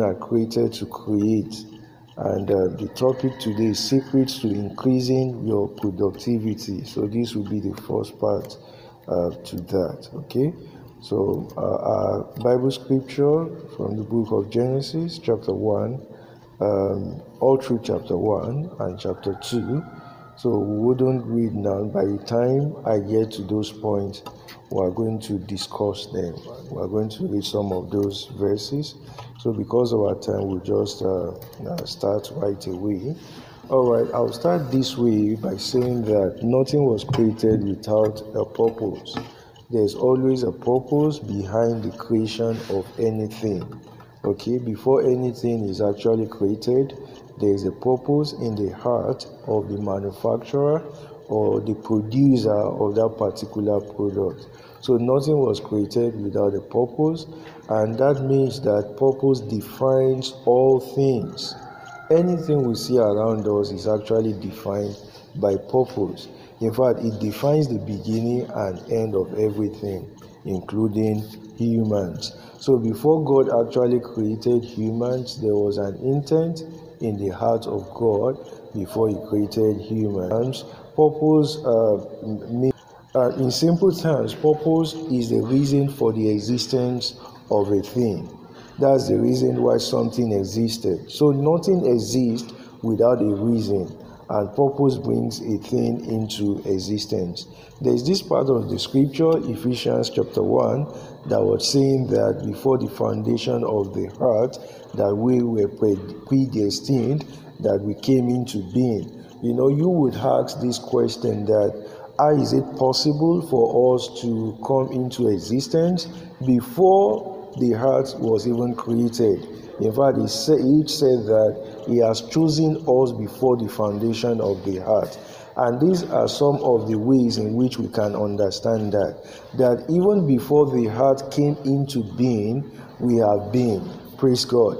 are created to create. And uh, the topic today is secrets to increasing your productivity. So this will be the first part uh, to that. Okay. So uh, our Bible scripture from the book of Genesis, chapter one, um, all through chapter one and chapter two. So we wouldn't read now. By the time I get to those points, we are going to discuss them. We are going to read some of those verses. So because of our time, we'll just uh, uh, start right away. All right, I'll start this way by saying that nothing was created without a purpose. There's always a purpose behind the creation of anything. Okay, before anything is actually created, there is a purpose in the heart of the manufacturer or the producer of that particular product. So nothing was created without a purpose, and that means that purpose defines all things. Anything we see around us is actually defined by purpose. In fact, it defines the beginning and end of everything, including humans. So before God actually created humans, there was an intent in the heart of God before He created humans. Purpose uh, means uh, in simple terms, purpose is the reason for the existence of a thing. That's the reason why something existed. So nothing exists without a reason, and purpose brings a thing into existence. There's this part of the scripture, Ephesians chapter 1, that was saying that before the foundation of the heart, that we were predestined, that we came into being. You know, you would ask this question that how is it possible for us to come into existence before the heart was even created? In fact, each said that he has chosen us before the foundation of the heart. And these are some of the ways in which we can understand that. That even before the heart came into being, we have been. Praise God.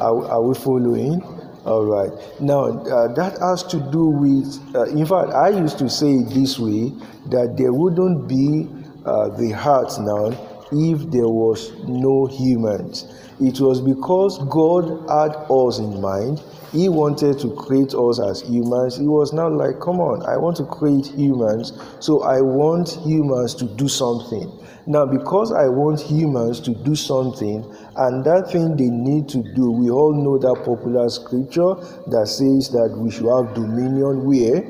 Are, are we following? All right. Now, uh, that has to do with, uh, in fact, I used to say it this way that there wouldn't be uh, the heart now if there was no humans. It was because God had us in mind. He wanted to create us as humans. He was not like, come on, I want to create humans, so I want humans to do something. Now, because I want humans to do something, and that thing they need to do, we all know that popular scripture that says that we should have dominion where?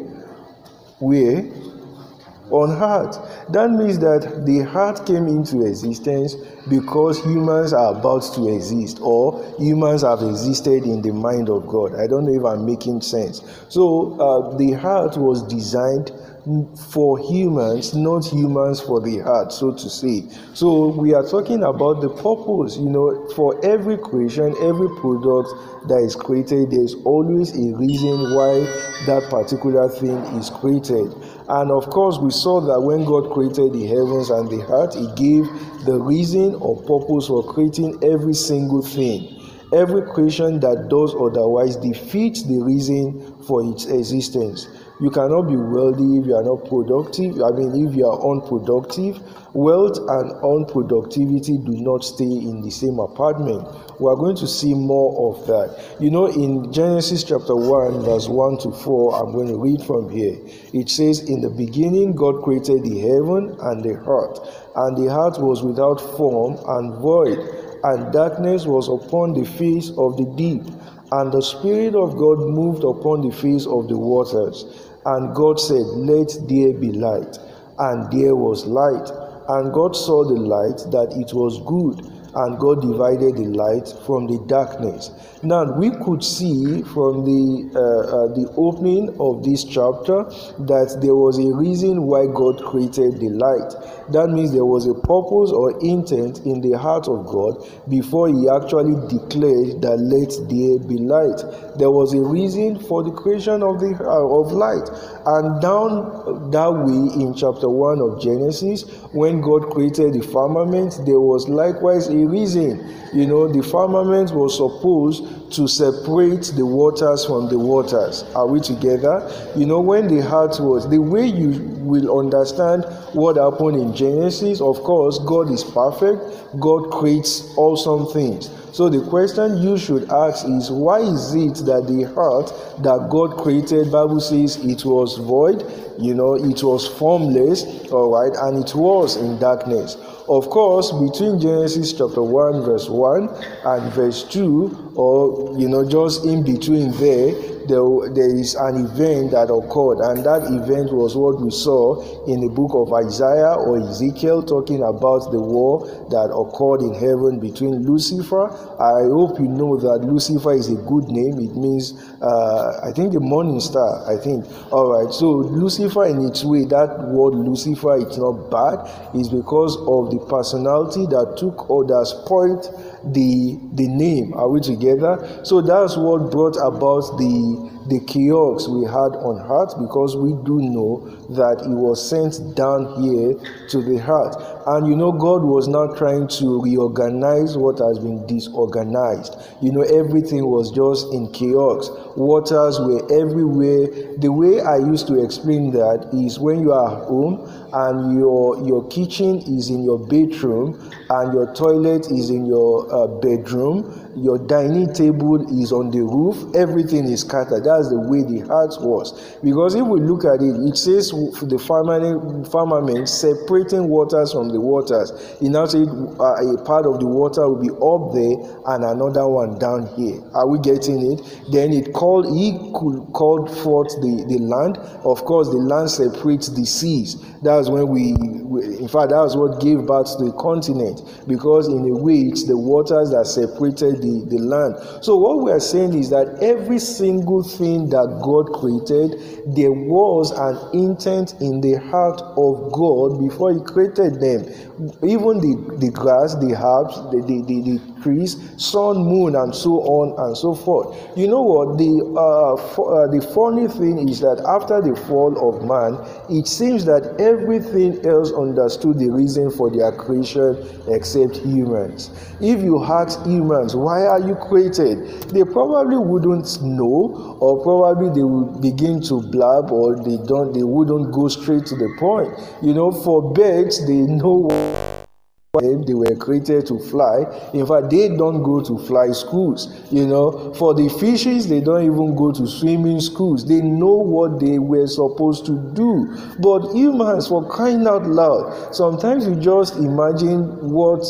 Where? On heart. That means that the heart came into existence because humans are about to exist or humans have existed in the mind of God. I don't know if I'm making sense. So uh, the heart was designed for humans, not humans for the heart, so to say. So we are talking about the purpose. You know, for every creation, every product that is created, there's always a reason why that particular thing is created. And of course, we saw that when God created the heavens and the earth, He gave the reason or purpose for creating every single thing. Every creation that does otherwise defeats the reason for its existence. You cannot be wealthy if you are not productive. I mean, if you are unproductive, wealth and unproductivity do not stay in the same apartment. We are going to see more of that. You know, in Genesis chapter 1, verse 1 to 4, I'm going to read from here. It says, In the beginning, God created the heaven and the earth, and the earth was without form and void, and darkness was upon the face of the deep. And the Spirit of God moved upon the face of the waters. And God said, Let there be light. And there was light. And God saw the light that it was good and God divided the light from the darkness. Now we could see from the uh, uh, the opening of this chapter that there was a reason why God created the light. That means there was a purpose or intent in the heart of God before He actually declared that let there be light. There was a reason for the creation of the uh, of light, and down that way in chapter one of Genesis, when God created the firmament, there was likewise a reason. You know, the firmament was supposed to separate the waters from the waters. Are we together? You know, when the heart was, the way you will understand what happened in Genesis, of course, God is perfect, God creates awesome things. So the question you should ask is why is it that the heart that God created, Bible says it was void, you know, it was formless, all right, and it was in darkness. Of course, between Genesis chapter 1, verse 1 and verse 2, or you know, just in between there, there, there is an event that occurred, and that event was what we saw in the book of Isaiah or Ezekiel, talking about the war that occurred in heaven between Lucifer. I hope you know that Lucifer is a good name. It means, uh, I think, the morning star. I think. All right. So Lucifer, in its way, that word Lucifer, it's not bad. It's because of the personality that took or that spoiled the the name. Are we together? So that's what brought about the the chaos we had on heart because we do know that it was sent down here to the heart. And you know, God was not trying to reorganize what has been disorganized. You know, everything was just in chaos. Waters were everywhere. The way I used to explain that is when you are home and your your kitchen is in your bedroom and your toilet is in your uh, bedroom your dining table is on the roof everything is scattered that's the way the heart was because if we look at it it says the firmament, firmament separating waters from the waters. He now said uh, a part of the water will be up there and another one down here. Are we getting it? Then it called he could called forth the the land. Of course the land separates the seas. That's when we, we in fact that's what gave birth to the continent. Because in a way it's the waters that separated the, the land. So, what we are saying is that every single thing that God created, there was an intent in the heart of God before He created them. Even the, the grass, the herbs, the, the, the, trees, sun, moon, and so on and so forth. You know what? The, uh, uh, the funny thing is that after the fall of man, it seems that everything else understood the reason for their creation except humans. If you ask humans, why are you created? They probably wouldn't know, or probably they would begin to blab, or they don't, they wouldn't go straight to the point. You know, for birds, they know they were created to fly. In fact, they don't go to fly schools. You know, for the fishes, they don't even go to swimming schools. They know what they were supposed to do. But humans, for crying out loud, sometimes you just imagine what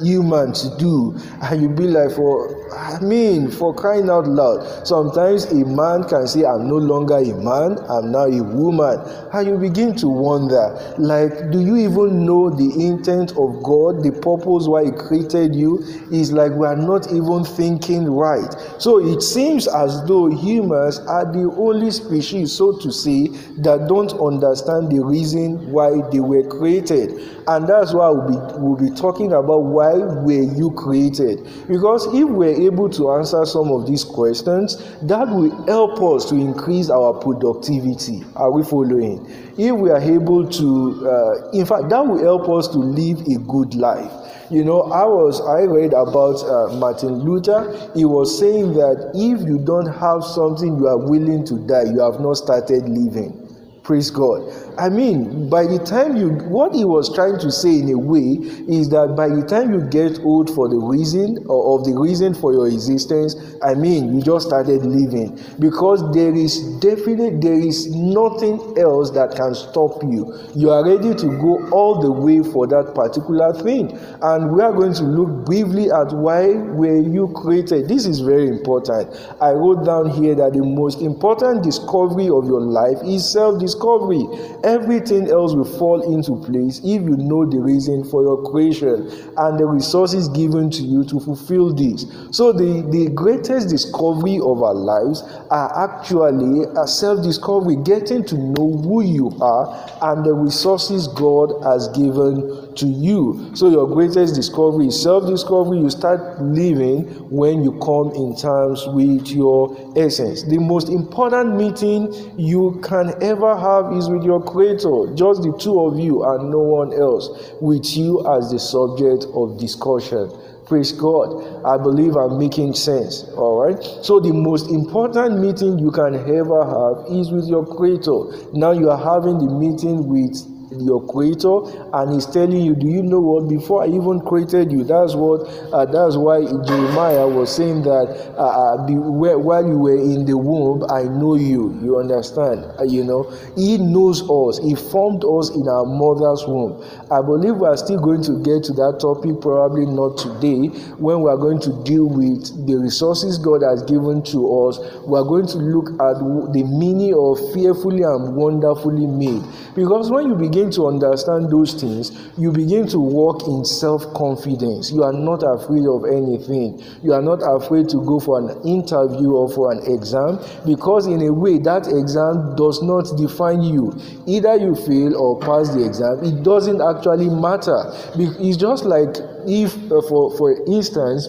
humans do and you be like for i mean for crying out loud sometimes a man can say i'm no longer a man i'm now a woman. And you begin to wonder like do you even know the intent of god the purpose why he created you? Is like we are not even thinking right. So it seems as though humans are the only species so to say that don't understand the reason why they were created. And that's why we'll be, we'll be talking about why were you created? Because if we're able to answer some of these questions, that will help us to increase our productivity. Are we following? If we are able to, uh, in fact, that will help us to live a good life. You know, I was I read about uh, Martin Luther. He was saying that if you don't have something you are willing to die, you have not started living. Praise God. I mean, by the time you, what he was trying to say in a way is that by the time you get old for the reason or of the reason for your existence, I mean, you just started living because there is definitely there is nothing else that can stop you. You are ready to go all the way for that particular thing, and we are going to look briefly at why were you created. This is very important. I wrote down here that the most important discovery of your life is self-discovery discovery. Everything else will fall into place if you know the reason for your creation and the resources given to you to fulfill this. So, the, the greatest discovery of our lives are actually a self discovery, getting to know who you are and the resources God has given to you. So, your greatest discovery is self discovery. You start living when you come in terms with your essence. The most important meeting you can ever have is with your Creator, just the two of you and no one else, with you as the subject of discussion. Praise God. I believe I'm making sense. All right. So, the most important meeting you can ever have is with your Creator. Now, you are having the meeting with your creator and he's telling you do you know what? Before i even created you that's what uh, that's why jeremiah was saying that uh, uh, be, while you were in the womb i know you you understand uh, you know? He knows us he formed us in our mother's womb. I believe we are still going to get to that topic probably not today when we are going to deal with the resources god has given to us. We are going to look at the meaning of fearfully and wonderfully made. Because when you begin to understand those things, you begin to walk in self confidence. You are not afraid of anything. You are not afraid to go for an interview or for an exam because, in a way, that exam does not define you. Either you fail or pass the exam, it doesn't actually matter. It's just like if, uh, for, for instance,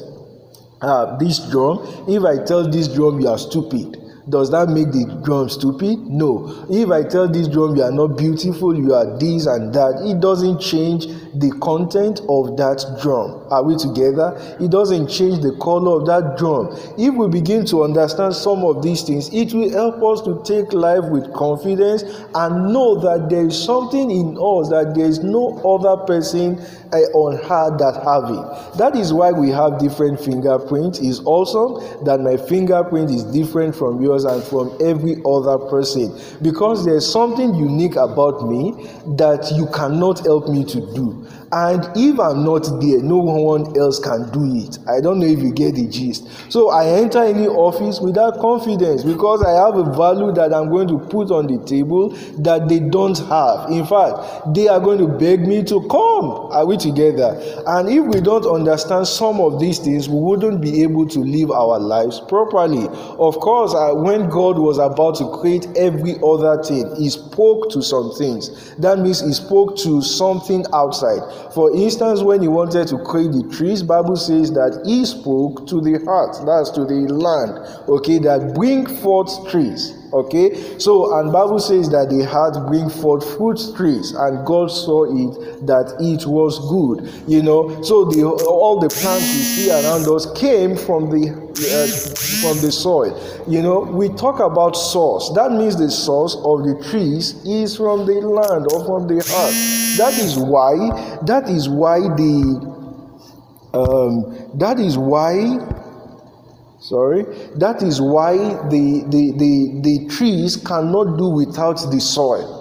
uh, this drum, if I tell this drum you are stupid, does that make the drum stupid? No. If I tell this drum you are not beautiful, you are this and that, it doesn't change the content of that drum. Are we together? It doesn't change the color of that drum. If we begin to understand some of these things, it will help us to take life with confidence and know that there is something in us that there is no other person uh, on her that have it. That is why we have different fingerprints. Is awesome that my fingerprint is different from yours and from every other person because there's something unique about me that you cannot help me to do. And if I'm not there, no one else can do it. I don't know if you get the gist. So I enter any office without confidence because I have a value that I'm going to put on the table that they don't have. In fact, they are going to beg me to come. Are we together? And if we don't understand some of these things, we wouldn't be able to live our lives properly. Of course, when God was about to create every other thing, He spoke to some things. That means He spoke to something outside. For instance, when he wanted to create the trees, Bible says that he spoke to the heart, that's to the land, okay, that bring forth trees. Okay, so and Bible says that the heart bring forth fruit trees, and God saw it that it was good. You know, so the all the plants we see around us came from the uh, from the soil. You know, we talk about source. That means the source of the trees is from the land or from the earth. That is why. That is why the. Um, that is why sorry that is why the, the the the trees cannot do without the soil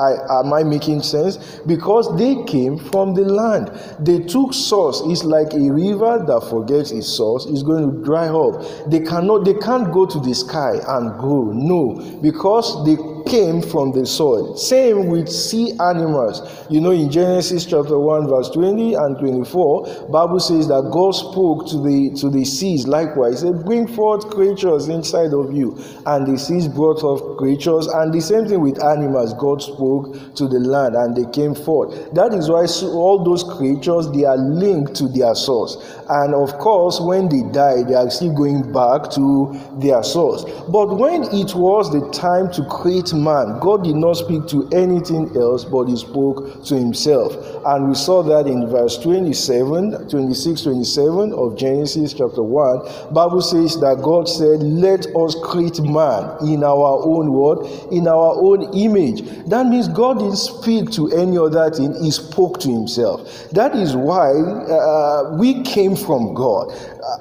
I, am I making sense? Because they came from the land. They took source. It's like a river that forgets its source is going to dry up. They cannot. They can't go to the sky and grow. No, because they came from the soil. Same with sea animals. You know, in Genesis chapter 1, verse 20 and 24, Bible says that God spoke to the to the seas likewise. He said, Bring forth creatures inside of you. And the seas brought forth creatures. And the same thing with animals. God spoke to the land and they came forth. That is why all those creatures they are linked to their source. And of course, when they die, they are still going back to their source. But when it was the time to create man. God did not speak to anything else, but he spoke to himself. And we saw that in verse 27, 26, 27 of Genesis chapter 1. Bible says that God said, Let us create man in our own word, in our own image. That means God didn't speak to any other thing, he spoke to himself. That is why uh, we came from God.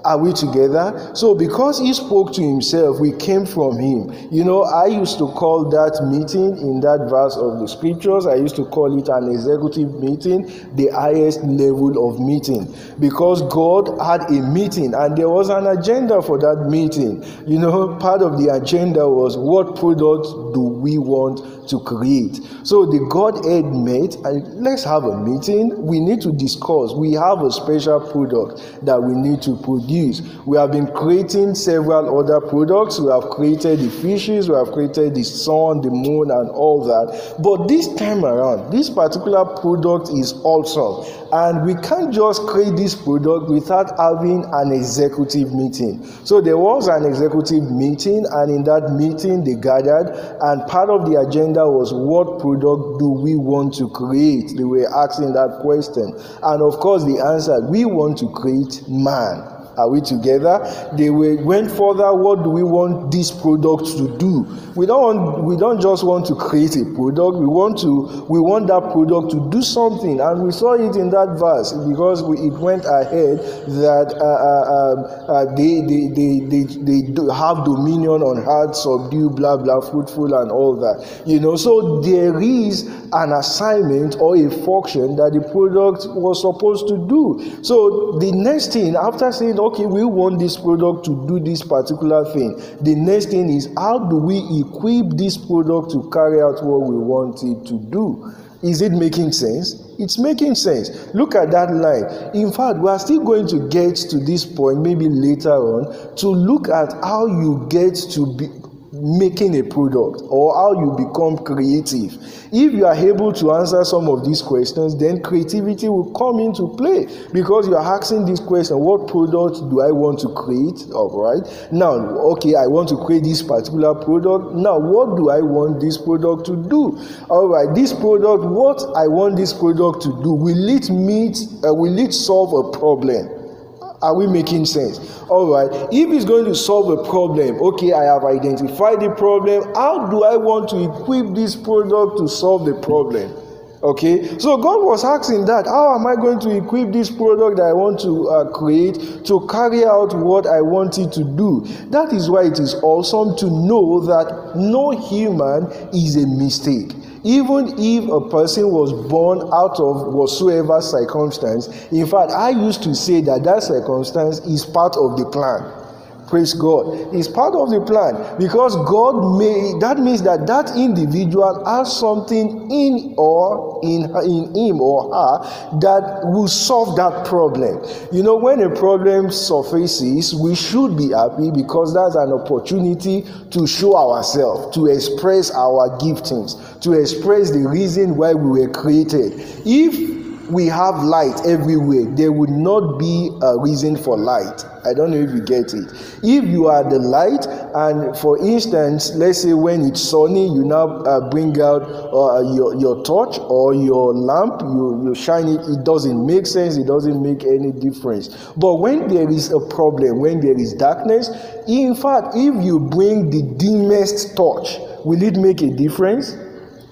Are we together? So, because he spoke to himself, we came from him. You know, I used to call that meeting in that verse of the scriptures, I used to call it an executive meeting, the highest level of meeting. Because God had a meeting and there was an agenda for that meeting. You know, part of the agenda was what products do we want to create? So, the Godhead met, and let's have a meeting. We need to discuss. We have a special product that we need to produce. We have been creating several other products. We have created the fishes, we have created the sun, the moon, and all that. But this time around, this particular product is awesome. And we can't just create this product without having an executive meeting. So there was an executive meeting, and in that meeting, they gathered, and part of the agenda was what product do we want to create? They were asking that question. And of course, they answered, We want to create man Are we together? They went further. What do we want this product to do? We don't want, we don't just want to create a product. We want to we want that product to do something, and we saw it in that verse because we, it went ahead that uh, uh, um, uh, they, they, they, they, they have dominion on heart, subdue, blah blah, fruitful, and all that. You know, so there is an assignment or a function that the product was supposed to do. So the next thing, after saying, okay, we want this product to do this particular thing, the next thing is how do we equip this product to carry out what we want it to do? Is it making sense? It's making sense. Look at that line. In fact, we are still going to get to this point maybe later on to look at how you get to be making a product or how you become creative. If you are able to answer some of these questions, then creativity will come into play because you are asking this question what product do I want to create? All right. Now, okay, I want to create this particular product. Now, what do I want this product to do? All right, this product, what I want this product to do, will it meet, uh, will it solve a problem? Are we making sense? All right. If it's going to solve a problem, okay, I have identified the problem. How do I want to equip this product to solve the problem? Okay, so God was asking that how am I going to equip this product that I want to uh, create to carry out what I want it to do? That is why it is awesome to know that no human is a mistake. Even if a person was born out of whatsoever circumstance, in fact, I used to say that that circumstance is part of the plan. Praise God. It's part of the plan because God may, that means that that individual has something in or in, in him or her that will solve that problem. You know, when a problem surfaces, we should be happy because that's an opportunity to show ourselves, to express our giftings, to express the reason why we were created. If we have light everywhere, there would not be a reason for light. I don't know if you get it. If you are the light, and for instance, let's say when it's sunny, you now uh, bring out uh, your, your torch or your lamp, you, you shine it, it doesn't make sense, it doesn't make any difference. But when there is a problem, when there is darkness, in fact, if you bring the dimmest torch, will it make a difference?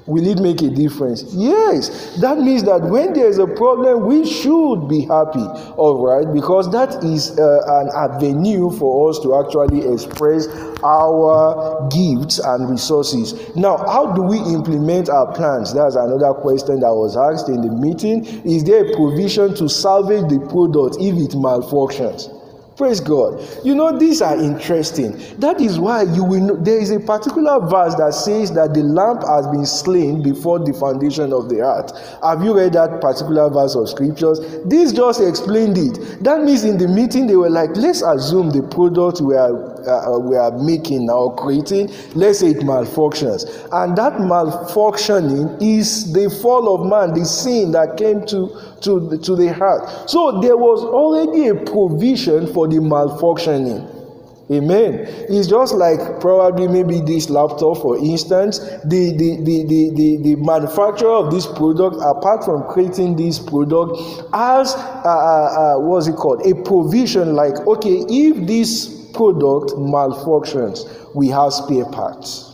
Will it make a difference? Yes. That means that when there is a problem, we should be happy, all right? Because that is uh, an avenue for us to actually express our gifts and resources. Now, how do we implement our plans? That's another question that was asked in the meeting. Is there a provision to salvage the product if it malfunctions? Praise God. You know, these are interesting. That is why you will know there is a particular verse that says that the lamp has been slain before the foundation of the earth. Have you read that particular verse of scriptures? This just explained it. That means in the meeting they were like, let's assume the product we are uh, we are making or creating, let's say it malfunctions. And that malfunctioning is the fall of man, the sin that came to, to, to the heart. So there was already a provision for the malfunctioning. Amen. It's just like probably maybe this laptop, for instance, the, the, the, the, the, the manufacturer of this product, apart from creating this product, has uh, uh, uh, what's it called? A provision like, okay, if this product malfunctions, we have spare parts.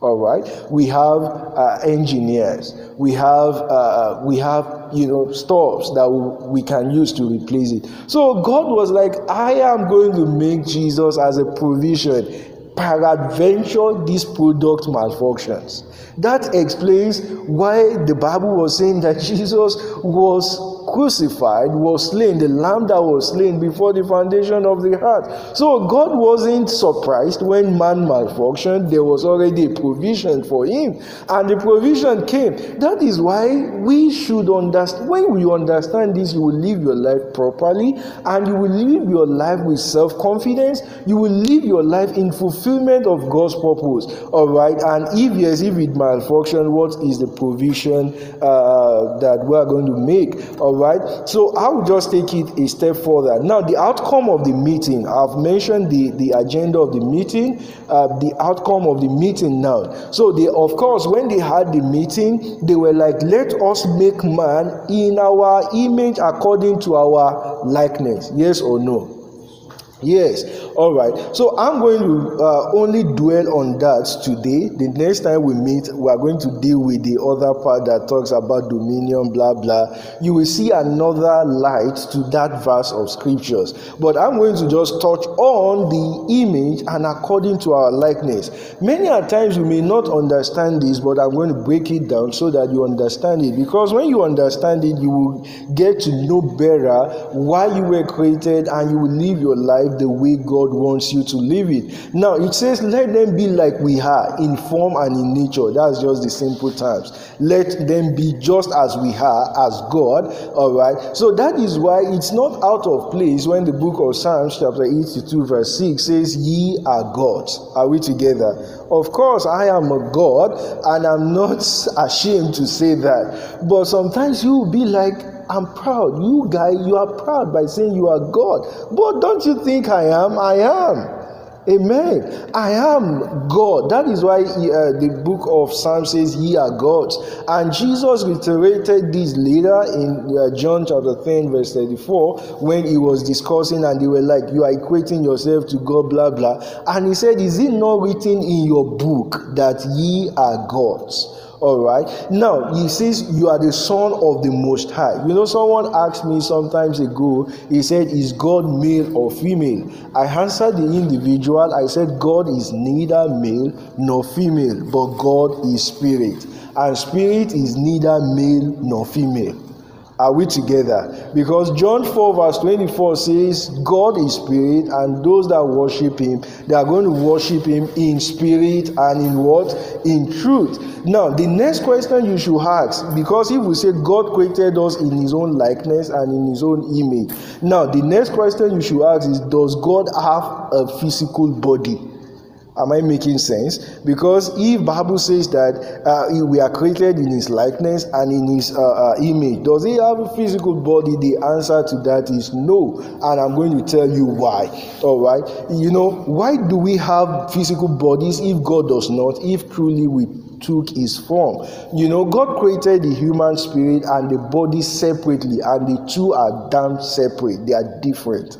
All right, we have uh, engineers, we have uh, we have you know stoves that we, can use to replace it. So God was like, I am going to make Jesus as a provision. Peradventure, this product malfunctions. That explains why the Bible was saying that Jesus was crucified, was slain, the lamb that was slain before the foundation of the earth. So God wasn't surprised when man malfunctioned. There was already a provision for him, and the provision came. That is why we should understand. When we understand this, you will live your life properly, and you will live your life with self confidence. You will live your life in fulfillment of God's purpose. All right, and if yes, if it malfunction, what is the provision uh, that we are going to make? All right. So I will just take it a step further. Now, the outcome of the meeting, I've mentioned the, the agenda of the meeting, uh, the outcome of the meeting now. So, they, of course, when they had the meeting, they were like, let us make man in our image according to our likeness. Yes or no? Yes, all right. So I'm going to uh, only dwell on that today. The next time we meet, we are going to deal with the other part that talks about dominion, blah, blah. You will see another light to that verse of scriptures. But I'm going to just touch on the image and according to our likeness. Many a times you may not understand this, but I'm going to break it down so that you understand it. Because when you understand it, you will get to know better why you were created and you will live your life life the way God wants you to live it. Now it says, Let them be like we are in form and in nature. That's just the simple terms. Let them be just as we are, as God. All right. So that is why it's not out of place when the book of Psalms, chapter 82, verse 6 says, Ye are gods. Are we together? Of course, I am a God, and I'm not ashamed to say that. But sometimes you will be like, I'm proud. You guy, you are proud by saying you are God. But don't you think I am? I am. Amen. I am God. That is why uh, the book of Psalms says, Ye are gods. And Jesus reiterated this later in uh, John chapter 10, verse 34, when he was discussing, and they were like, You are equating yourself to God, blah, blah. And he said, Is it not written in your book that ye are gods? All right. Now, he says, You are the son of the Most High. You know, someone asked me sometimes ago, he said, Is God male or female? I answered the individual, I said, God is neither male nor female, but God is spirit. And spirit is neither male nor female. Are we together? Because John 4, verse 24 says, God is spirit, and those that worship him, they are going to worship him in spirit and in what? In truth. Now, the next question you should ask, because if we say God created us in his own likeness and in his own image, now the next question you should ask is, Does God have a physical body? Am I making sense? Because if Bible says that uh, we are created in His likeness and in His uh, uh, image, does He have a physical body? The answer to that is no, and I'm going to tell you why. All right, you know why do we have physical bodies if God does not? If truly we took his form. You know, God created the human spirit and the body separately, and the two are damn separate, they are different.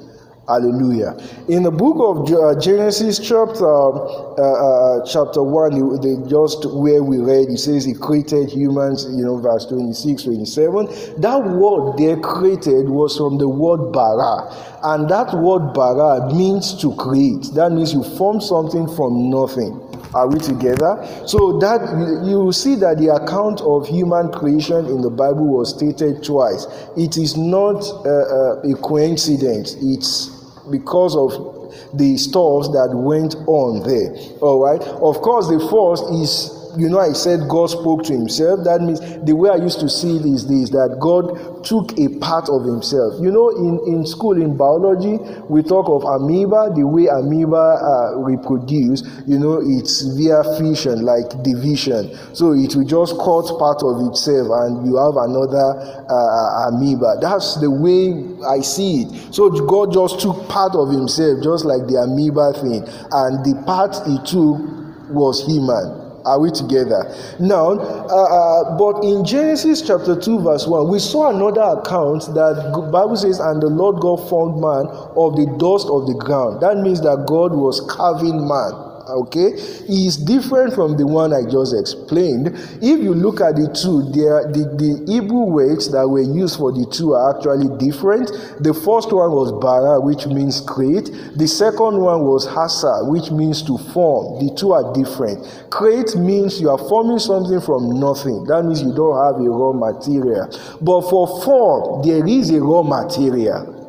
Hallelujah. In the book of uh, Genesis, chapter uh, uh, chapter one, they just where we read, it says He created humans. You know, verse 26, 27. That word they created was from the word bara, and that word bara means to create. That means you form something from nothing. Are we together? So that you see that the account of human creation in the Bible was stated twice. It is not uh, uh, a coincidence. It's because of the stuff that went on there. All right. Of course, the first is you know, I said God spoke to himself. That means the way I used to see it is this that God took a part of himself. You know, in, in school, in biology, we talk of amoeba, the way amoeba uh, reproduce, you know, it's via fission, like division. So it will just cut part of itself and you have another uh, amoeba. That's the way I see it. So God just took part of himself, just like the amoeba thing, and the part he took was human. Are we together? Now, uh, uh, but in Genesis chapter 2, verse 1, we saw another account that Bible says, And the Lord God formed man of the dust of the ground. That means that God was carving man okay is different from the one i just explained. If you look at the two there the, the hebrew words that were used for the two are actually different. The first one was bara which means create. The second one was hasa which means to form. The two are different. Create means you are forming something from nothing. That means you don't have a raw material. But for form there is a raw material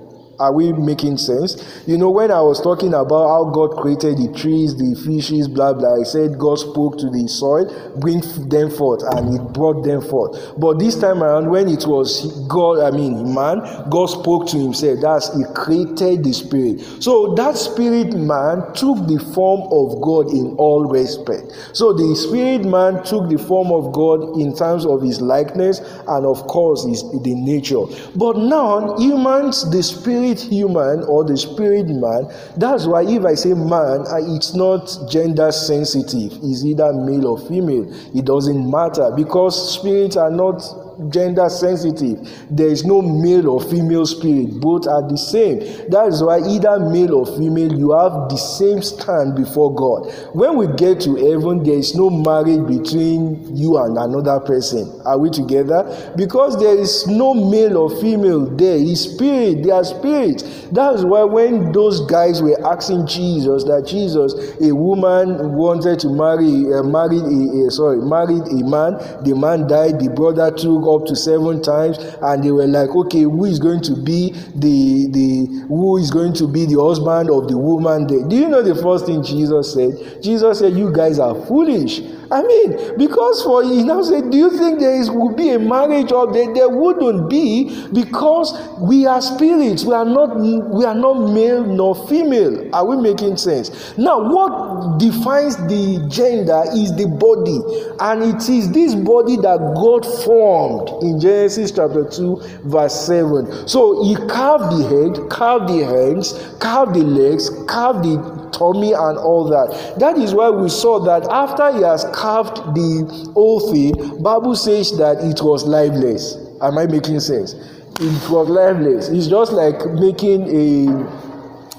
are we making sense? You know, when I was talking about how God created the trees, the fishes, blah blah, I said God spoke to the soil, bring them forth, and it brought them forth. But this time around, when it was God, I mean man, God spoke to himself. That's he created the spirit. So that spirit man took the form of God in all respect. So the spirit man took the form of God in terms of his likeness and of course his the nature. But now humans, the spirit spirit human or the spirit man. That's why if I say man, it's not gender sensitive. It's either male or female. It doesn't matter because spirits are not gender sensitive. There is no male or female spirit, both are the same. That is why either male or female, you have the same stand before God. When we get to heaven, there is no marriage between you and another person. Are we together? Because there is no male or female there. It's spirit, they are spirits. Is why when those guys were asking Jesus that Jesus, a woman wanted to marry, uh, married a, a sorry, married a man, the man died, the brother took up to seven times, and they were like, okay, who is going to be the the who is going to be the husband of the woman there? Do you know the first thing Jesus said? Jesus said, You guys are foolish. I mean, because for he now said, Do you think there is will be a marriage or there, there wouldn't be because we are spirits, we are not we are not male nor female. Are we making sense? Now, what defines the gender is the body, and it is this body that God formed in Genesis chapter 2, verse 7. So he carved the head, carved the hands, carved the legs, carved the tummy and all that. That is why we saw that after he has carved the whole thing, Bible says that it was lifeless. Am I making sense? It was lifeless. It's just like making a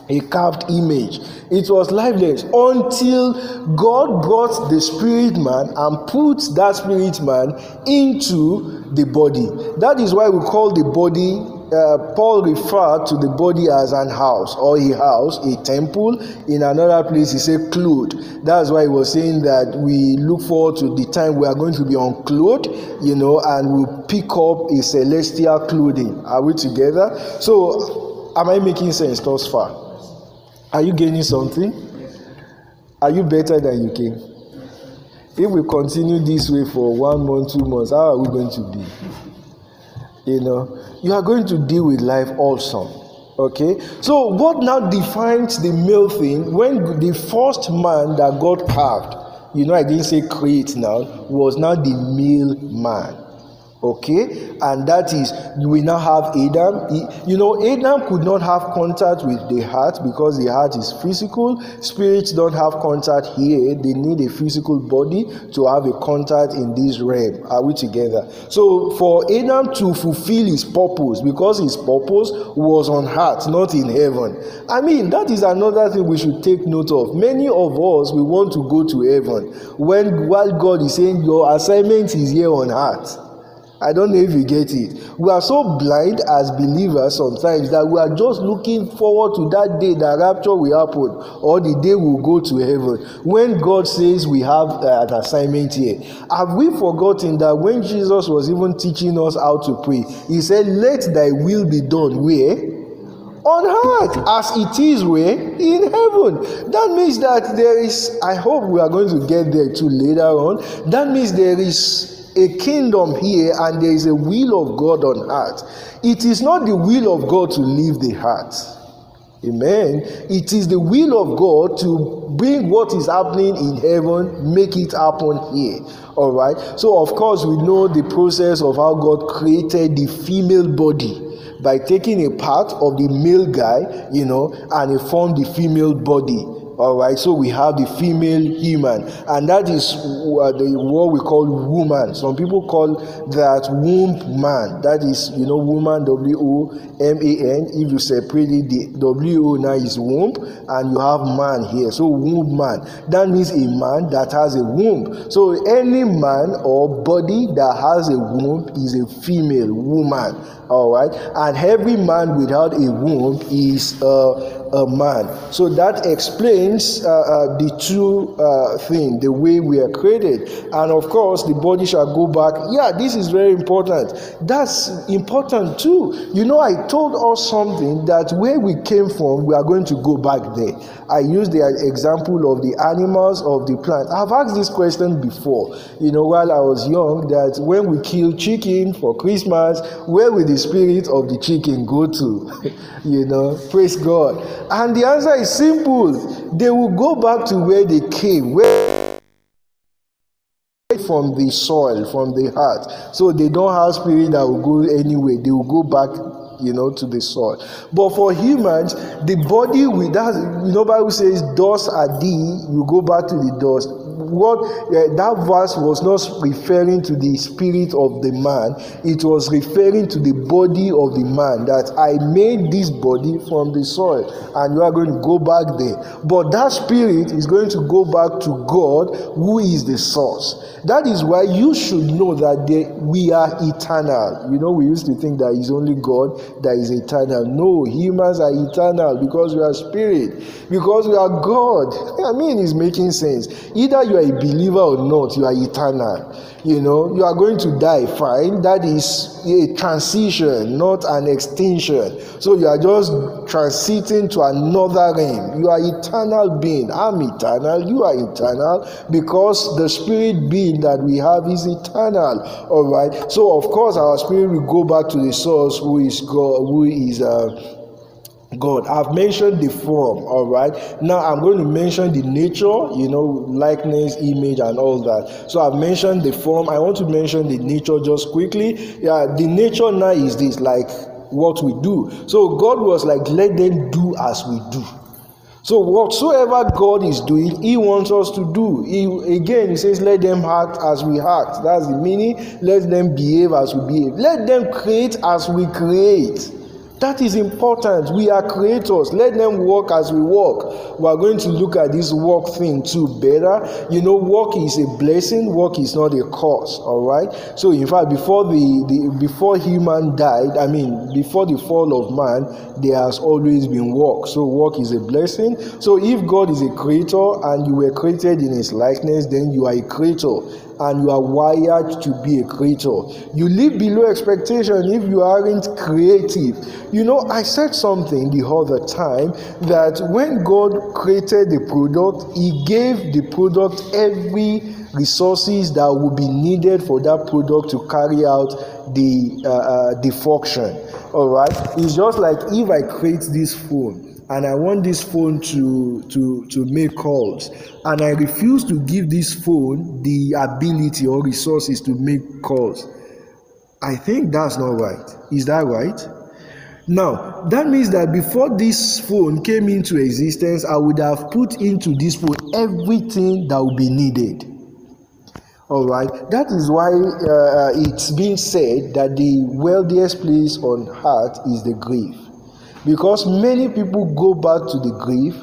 a carved image. It was lifeless until God brought the spirit man and put that spirit man into the body. That is why we call the body uh, Paul referred to the body as an house or a house, a temple. In another place, he said clothed. That's why he was saying that we look forward to the time we are going to be unclothed, you know, and we'll pick up a celestial clothing. Are we together? So, am I making sense thus far? Are you gaining something? Are you better than you came? If we continue this way for one month, two months, how are we going to be? You know, you are going to deal with life also. Okay, so what now defines the male thing when the first man that God carved, you know, I didn't say create now, was now the male man okay? And that is we now have adam. He, you know adam could not have contact with the heart because the heart is physical. Spirits don't have contact here. They need a physical body to have a contact in this realm. Are we together? So for adam to fulfill his purpose because his purpose was on heart not in heaven. I mean that is another thing we should take note of. Many of us we want to go to heaven. When while god is saying your assignment is here on earth I don't know if you get it. We are so blind as believers sometimes that we are just looking forward to that day that rapture will happen or the day we'll go to heaven. When God says we have uh, an assignment here, have we forgotten that when Jesus was even teaching us how to pray, He said, Let thy will be done where? on earth as it is where in heaven that means that there is i hope we are going to get there too later on that means there is a kingdom here and there is a will of God on earth. It is not the will of God to leave the heart. Amen. It is the will of God to bring what is happening in heaven, make it happen here. All right. So, of course, we know the process of how God created the female body by taking a part of the male guy, you know, and he formed the female body. All right, so we have the female human, and that is uh, the what we call woman. Some people call that womb man. That is, you know, woman W O M A N. If you separate it, the W O now is womb, and you have man here. So womb man. That means a man that has a womb. So any man or body that has a womb is a female woman. All right, and every man without a womb is a a man. So that explains uh, uh, the two uh, thing, the way we are created. And of course, the body shall go back. Yeah, this is very important. That's important too. You know, I told us something that where we came from, we are going to go back there. I used the example of the animals, of the plant. I've asked this question before, you know, while I was young, that when we kill chicken for Christmas, where will the spirit of the chicken go to? you know, praise God. And the answer is simple they will go back to where they came. Where from the soil, from the heart. So they don't have spirit that will go anywhere. They will go back you know, to the soil. But for humans, the body with that, you know, Bible says, dust are thee, you go back to the dust what uh, that verse was not referring to the spirit of the man. It was referring to the body of the man that i made this body from the soil and you are going to go back there. But that spirit is going to go back to god who is the source. That is why you should know that we are eternal. You know we used to think that it's only god that is eternal. No humans are eternal because we are spirit because we are god. I mean it's making sense. Either you are a believer or not, you are eternal. You know, you are going to die, fine. That is a transition, not an extinction. So you are just transiting to another realm. You are eternal being. I'm eternal. You are eternal because the spirit being that we have is eternal. All right. So of course our spirit will go back to the source, who is God, who is. Uh, God. I've mentioned the form, all right. Now I'm going to mention the nature, you know, likeness, image, and all that. So I've mentioned the form. I want to mention the nature just quickly. Yeah, the nature now is this like what we do. So God was like, let them do as we do. So whatsoever God is doing, He wants us to do. He, again, He says, "Let them act as we act." That's the meaning. Let them behave as we behave. Let them create as we create. That is important. We are creators. Let them work as we work. We are going to look at this work thing too better. You know, work is a blessing. Work is not a curse. All right. So, in fact, before the, the before human died, I mean, before the fall of man, there has always been work. So, work is a blessing. So, if God is a creator and you were created in His likeness, then you are a creator and you are wired to be a creator. You live below expectation if you aren't creative. You know, I said something the other time that when God created the product, He gave the product every resources that would be needed for that product to carry out the uh, uh, the function. All right, it's just like if I create this phone and I want this phone to to to make calls and I refuse to give this phone the ability or resources to make calls. I think that's not right. Is that right? Now, that means that before this phone came into existence, I would have put into this phone everything that would be needed. All right, that is why uh, it's been said that the wealthiest place on earth is the grave because many people go back to the grave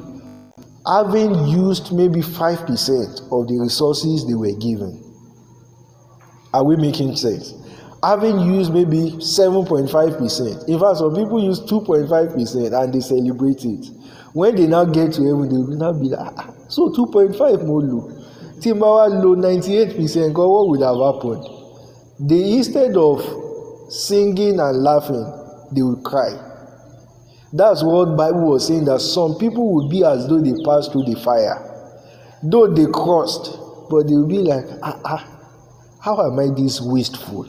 having used maybe 5% of the resources they were given. Are we making sense? Having used maybe 7.5%. In fact, some people use 2.5% and they celebrate it. When they now get to heaven, they will now be like, ah, so 2.5 more low. Timbawa low 98%, God, what would have happened? They, instead of singing and laughing, they will cry That's what the Bible was saying that some people will be as though they passed through the fire. Though they crossed, but they will be like, ah, ah, how am I this wasteful?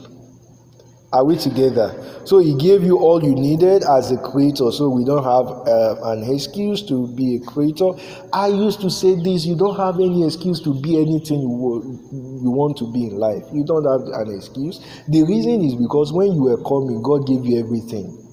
Are we together? So he gave you all you needed as a creator, so we don't have uh, an excuse to be a creator. I used to say this: you don't have any excuse to be anything you, you want to be in life. You don't have an excuse. The reason is because when you were coming, God gave you everything.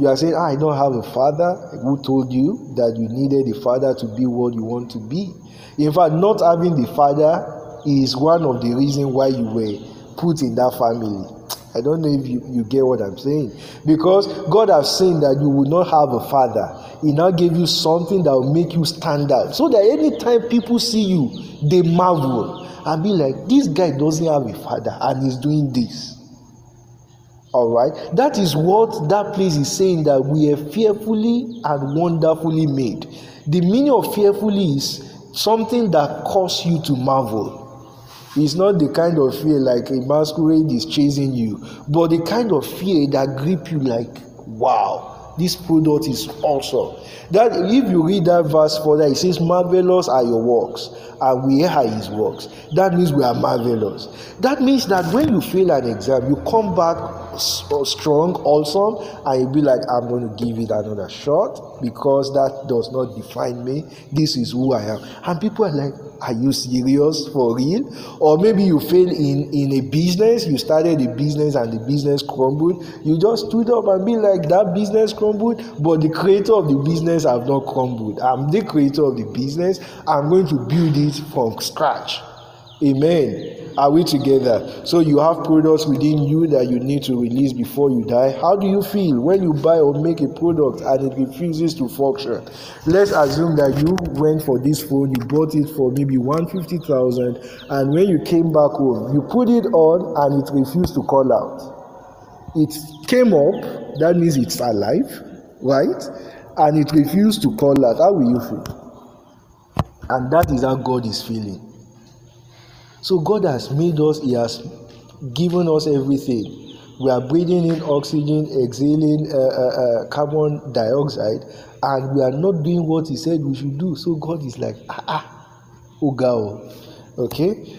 You are saying, I don't have a father who told you that you needed a father to be what you want to be. In fact, not having the father is one of the reasons why you were put in that family. I don't know if you, you get what I'm saying. Because God has seen that you will not have a father. He now gave you something that will make you stand out. So that anytime people see you, they marvel and be like, this guy doesn't have a father and he's doing this. All right. That is what that place is saying that we are fearfully and wonderfully made. The meaning of fearfully is something that causes you to marvel. It's not the kind of fear like a masquerade is chasing you, but the kind of fear that grip you like, wow, this product is awesome. That if you read that verse further, it says, Marvelous are your works, and we are his works. That means we are marvelous. That means that when you fail an exam, you come back uh, strong, awesome, and you be like, I'm going to give it another shot because that does not define me. This is who I am. And people are like, are you serious for real? Or maybe you fail in in a business you started a business and the business crumbled. You just stood up and be like that business crumbled but the creator of the business have not crumbled. I'm the creator of the business. I'm going to build it from scratch. Amen are we together? So you have products within you that you need to release before you die. How do you feel when you buy or make a product and it refuses to function? Let's assume that you went for this phone, you bought it for maybe 150,000 and when you came back home, you put it on and it refused to call out. It came up, that means it's alive, right? And it refused to call out. How will you feel? And that is how God is feeling so God has made us, He has given us everything. We are breathing in oxygen, exhaling uh, uh, uh, carbon dioxide, and we are not doing what He said we should do. So God is like, ah, ah, Ugao. Okay?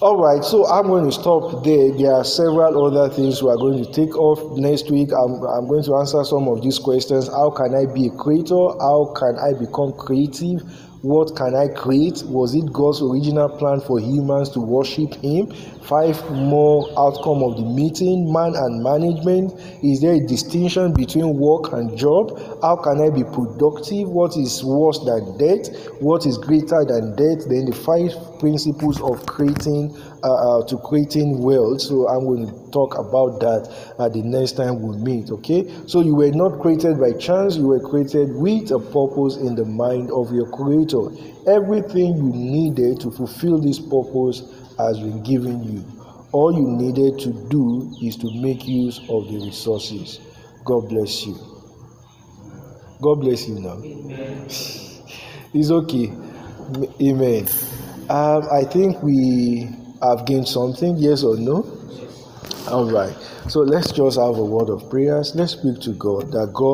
All right, so I'm going to stop there. There are several other things we are going to take off next week. I'm, I'm going to answer some of these questions. How can I be a creator? How can I become creative? What can I create? Was it God's original plan for humans to worship Him? Five more outcome of the meeting, man and management. Is there a distinction between work and job? How can I be productive? What is worse than death? What is greater than death? Then the five principles of creating uh, uh, to creating wealth. So I'm going to talk about that uh, the next time we meet. Okay. So you were not created by chance. You were created with a purpose in the mind of your Creator. Everything you needed to fulfill this purpose has been given you. All you needed to do is to make use of the resources. God bless you. God bless you now. it's okay. Amen. Um, I think we have gained something, yes or no? All right. So let's just have a word of prayers. Let's speak to God that God.